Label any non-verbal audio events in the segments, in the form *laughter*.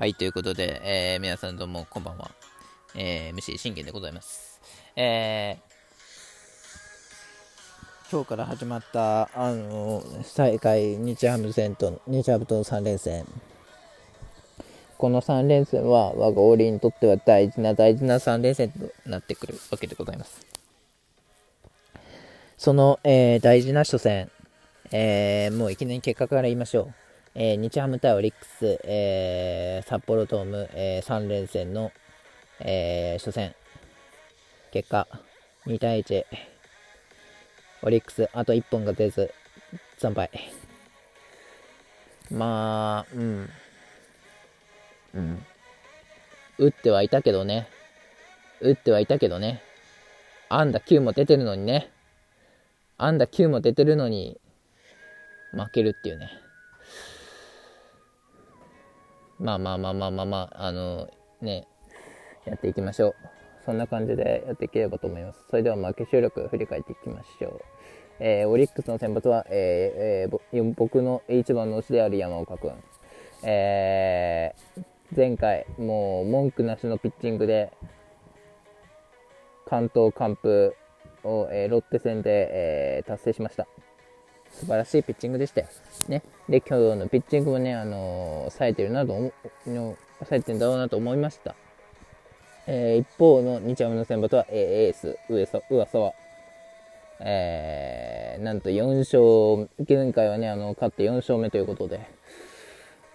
はい、ということで、えー、皆さんどうもこんばんは。えー、MC 信玄でございます。えー、今日から始まった、あの、再開日ハム戦と、日ハムとの3連戦。この3連戦は、我がオーリーにとっては大事な大事な3連戦となってくるわけでございます。その、えー、大事な初戦、えー、もういきなり結果から言いましょう。えー、日ハム対オリックス、えー、札幌ドーム、えー、3連戦の、え初戦、結果、2対1、オリックス、あと1本が出ず、惨敗。まあ、うん。うん。打ってはいたけどね。打ってはいたけどね。安打9も出てるのにね。安打9も出てるのに、負けるっていうね。まあまあまあまあまあまあ、あのね、やっていきましょう。そんな感じでやっていければと思います。それでは負け収録振り返っていきましょう。えー、オリックスの先発は、えーえー、僕の一番の推しである山岡君。えー、前回、もう文句なしのピッチングで、関東完封を、えー、ロッテ戦で、えー、達成しました。素晴らしいピッチングでしたよ。ね。で、今日のピッチングもね、あのー、冴えてるなと思の、冴えてるんだろうなと思いました。えー、一方の日ハムの先発は、えー、エース、上沢、上沢。えー、なんと4勝、前回はね、あの、勝って4勝目ということで、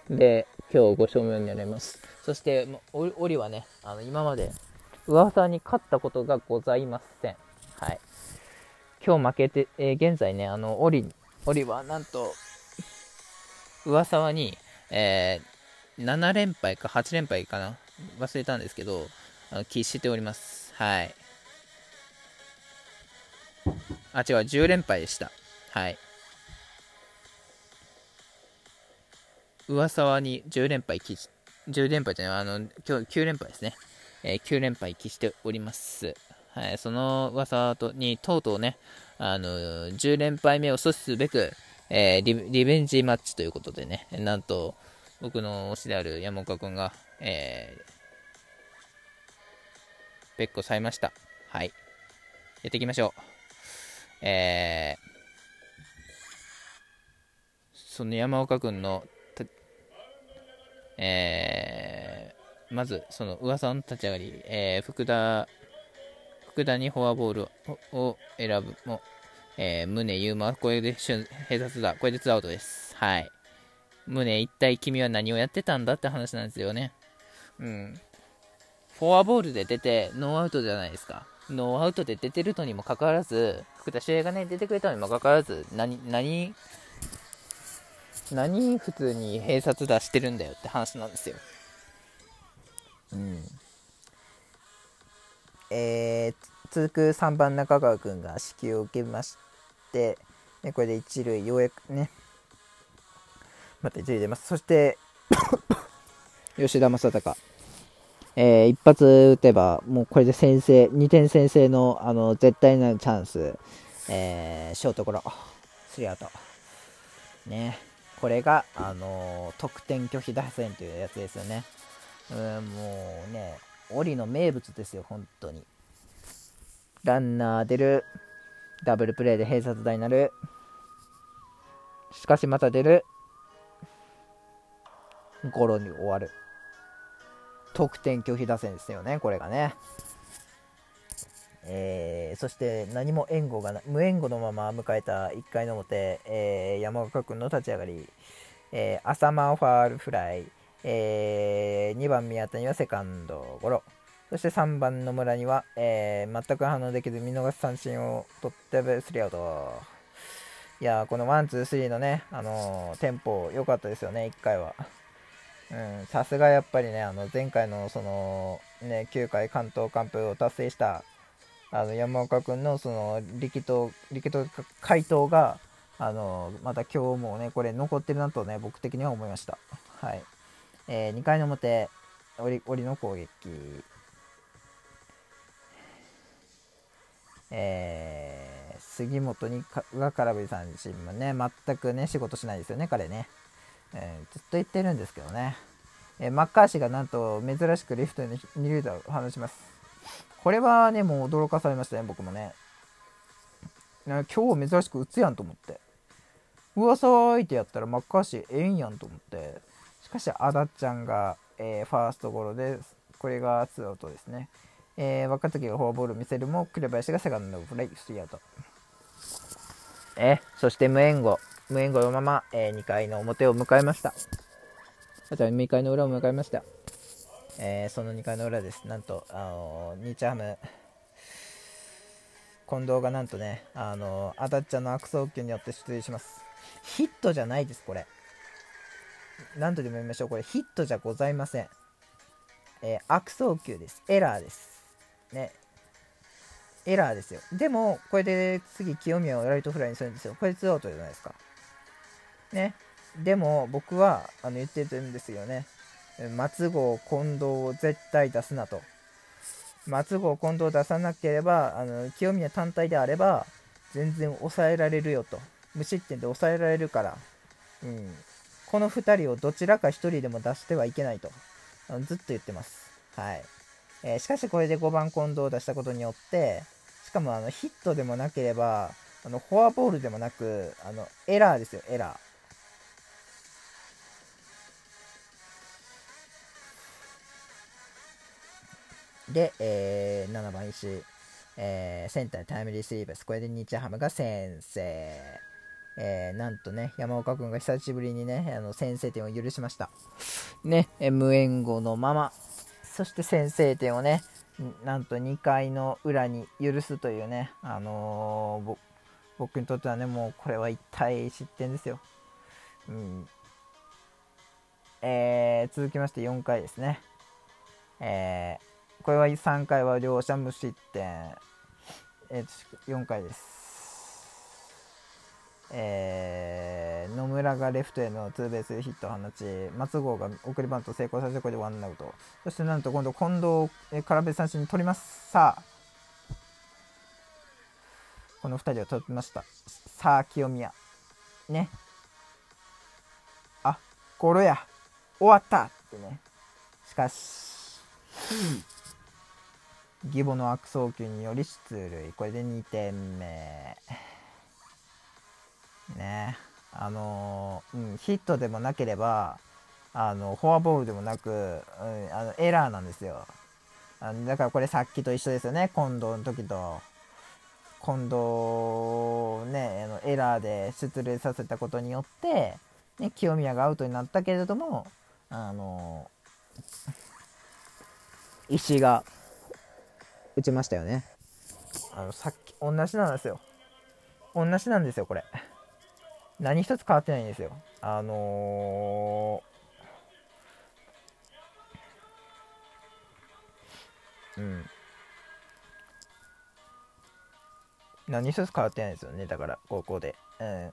で、今日5勝目になります。そして、オリはね、あの、今まで、噂に勝ったことがございません。はい。今日負けて、えー、現在ね、あの、オリオリはなんと、噂はに、えー、7連敗か8連敗かな？忘れたんですけど、あの喫しております。はい。あ、違う、10連敗でした。はい。噂はに10連敗喫10連敗じゃない、あの、今日9連敗ですね。えー、9連敗喫しております。はい、その噂とにとうとうね、あの10連敗目を阻止すべく、えー、リリベンジマッチということでね、なんと僕の推しである山岡君が、えー、別個されました。はい。やっていきましょう。えー、その山岡君の、えー、まず、その噂の立ち上がり、えー、福田福田にフォアボールを選ぶも、えー、宗佑磨、これで併殺だ。これでツーアウトです。はい。宗、一体君は何をやってたんだって話なんですよね。うん。フォアボールで出て、ノーアウトじゃないですか。ノーアウトで出てるのにもかかわらず、福田試合がね、出てくれたのにもかかわらず、何、何、何普通に閉殺出してるんだよって話なんですよ。うん。えー、続く3番中川君が支給を受けまして、ね、これで一塁、ようやくね、また一塁出ます。そして *coughs* 吉田正尚。えー、一発打てば、もうこれで先制、2点先制のあの絶対なチャンス、えー、ショートゴロ、スリーアウト。ね、これが、あのー、得点拒否打線というやつですよね。うん、もうね、檻の名物ですよ、本当に。ランナー出る。ダブルプレーで閉殺台になる。しかしまた出る。ゴロに終わる。得点拒否打線ですよね、これがね。えー、そして何も援護がな無援護のまま迎えた1回の表、えー、山岡君の立ち上がり、えー、浅間ファールフライ、えー、2番宮田にはセカンドゴロ。そして3番野村には、えー、全く反応できず見逃し三振を取ってスリーアウト。いやこのワン、ツー、スリーのね、あのー、テンポ良かったですよね、1回は。さすがやっぱりね、あの前回のその、ね、9回完投完封を達成したあの山岡君のその力投力投回答があのまた今日もねこれ残ってるなとね僕的には思いました。はいえー、2回の表、折りの攻撃、えー、杉本にかが空振り三振もね、全くね、仕事しないですよね、彼ね。えー、ずっと言ってるんですけどね。えー、マッカーシーがなんと珍しくレフトに二塁打を放ちます。これはね、もう驚かされましたね、僕もね。今日珍しく打つやんと思って。噂相手やったらマッカーシーええんやんと思って。しかし、アダちゃんが、えー、ファーストゴロで、これがツーアウトですね。えー、若月がフォアボール見せるも、紅林がセカンドのプレイ、スリーアウト。えそして無援護。無援護のまま、えー、2回の表を迎えました。あとは2回の裏を迎えました。えー、その2回の裏です。なんと、あのー、ニーチャーム、近藤がなんとね、あのー、アタッチャの悪送球によって出塁します。ヒットじゃないです、これ。何とでも言いましょう。これヒットじゃございません。えー、悪送球です。エラーです。ね。エラーですよ。でも、これで次、清宮をライトフライにするんですよ。これツーアウトじゃないですか。ね。でも、僕はあの言ってるんですよね。松郷、近藤を絶対出すなと。松郷、近藤出さなければ、あの清宮単体であれば、全然抑えられるよと。無失点で抑えられるから、うん、この2人をどちらか1人でも出してはいけないと。ずっと言ってます。はい。えー、しかしこれで5番近藤を出したことによって、しかもあのヒットでもなければ、あのフォアボールでもなく、あのエラーですよ、エラー。で、えー、7番石、えー、センタータイムリースリーブス。これで日ハムが先制。えー、なんとね、山岡君が久しぶりにね、あの先制点を許しました。ね、無援護のまま、そして先制点をね、なんと2回の裏に許すというね、あのー、僕にとってはね、もうこれは一体失点ですよ。うんえー、続きまして4回ですね。えーこれは3回は両者無失点。えー、4回です。えー、野村がレフトへのツーベースヒットを放ち、松郷が送りバント成功させて、これでワンアウト。そしてなんと今度、近藤、えー、空振り三振に取ります。さあ、この2人を取りました。さあ、清宮。ね。あ、ゴロや。終わったってね。しかし、義母の悪送球により出塁これで2点目ねあのうん、ヒットでもなければあのフォアボールでもなく、うん、あのエラーなんですよあのだからこれさっきと一緒ですよね近藤の時と近藤ねあのエラーで出塁させたことによって、ね、清宮がアウトになったけれどもあの石が打ちましたよね。あの、さっき、同じなんですよ。同じなんですよ、これ。何一つ変わってないんですよ。あのー、うん。何一つ変わってないんですよね、だから、高校で。うん。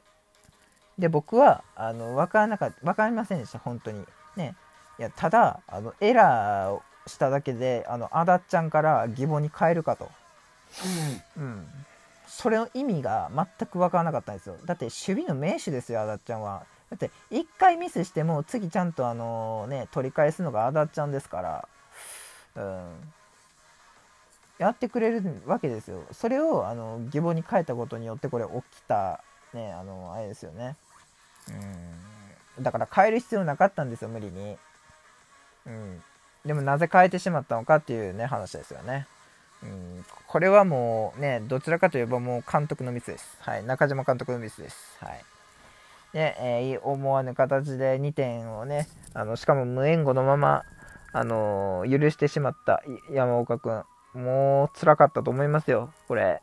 で、僕は、あの、わからなかった、わかりませんでした、本当に。ね。いや、ただ、あの、エラーを、しただけであのあだっちゃんから義母に変えるかと、うん、うん、それの意味が全く分からなかったんですよ。だって守備の名手ですよあだっちゃんは。だって1回ミスしても次ちゃんとあのね取り返すのがあだっちゃんですから。うん。やってくれるわけですよ。それをあの義母に変えたことによってこれ起きたねあのあれですよね。うん。だから変える必要なかったんですよ無理に。うん。でもなぜ変えてしまったのかっていうね話ですよね。うん、これはもうね、どちらかといえばもう監督のミスです。はい、中島監督のミスです。はい。で、えー、思わぬ形で2点をね、あのしかも無援護のまま、あのー、許してしまった山岡君。もう辛かったと思いますよ、これ。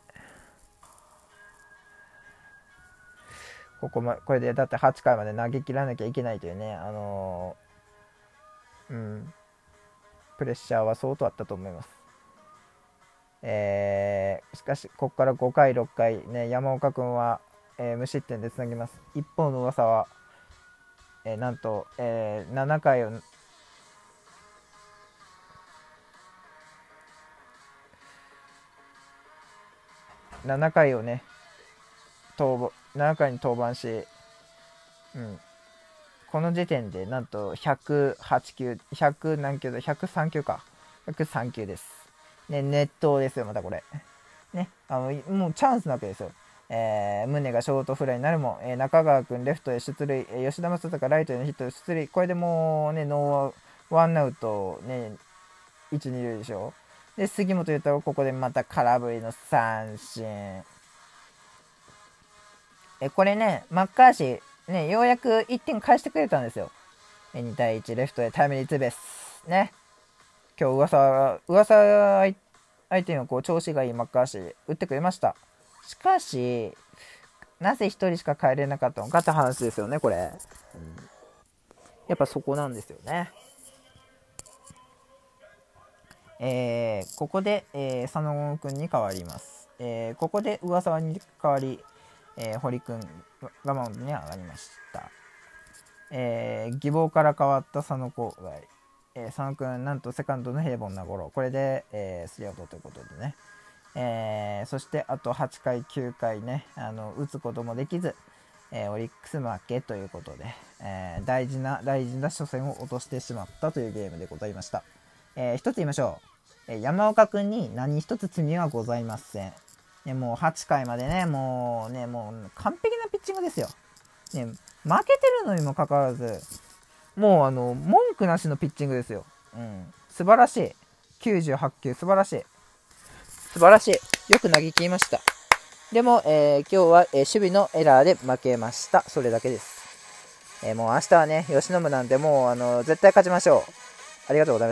ここま、これでだって8回まで投げ切らなきゃいけないというね、あのー、うん。プレッシャーは相当あったと思います。えー、しかし、ここから5回、6回、ね、山岡君は、えー、無失点でつなぎます。一方の噂は、えー、なんと、えー、7回を7回をね、登7回に登板し、うん、この時点でなんと108球、100何球だ、103球か。103球です。ね、熱投ですよ、またこれ。ね、あの、もうチャンスなわけですよ。えー、宗がショートフライになるも、えー、中川君レフトへ出塁、えー、吉田正尚ライトへのヒット出塁、これでもうね、ノーワンアウト、ね、1、2塁でしょ。で、杉本裕太はここでまた空振りの三振。え、これね、マッカーシー、ね、ようやく1点返してくれたんですよ。2対1、レフトへタイムリーツーベース。ね。今日噂、噂相手のこう調子がいいマッカーシー、打ってくれました。しかし、なぜ1人しか帰れなかったのかって話ですよね、これ。うん、やっぱそこなんですよね。えー、ここで、えー、佐野君に変わります。えー、ここで上沢に代わり、えー、堀君がマウンドに上がりました。えー、義母から変わった佐野子が、えー、佐野君、なんとセカンドの平凡なゴロ、これで、えー、スリーアウトということでね。えー、そしてあと8回、9回ね、あの打つこともできず、えー、オリックス負けということで、えー、大事な大事な初戦を落としてしまったというゲームでございました。えー、一つ言いましょう。え山岡君に何一つ罪はございません。ね、もう8回までね、もうね、もう完璧なピッチングですよ。ね、負けてるのにもかかわらず、もうあの、文句なしのピッチングですよ。うん。素晴らしい。98球、素晴らしい。素晴らしい。よく投げ切りました。でも、えー、今日は、えー、守備のエラーで負けました。それだけです。えー、もう明日はね、吉野部なんで、もう、あの、絶対勝ちましょう。ありがとうございました。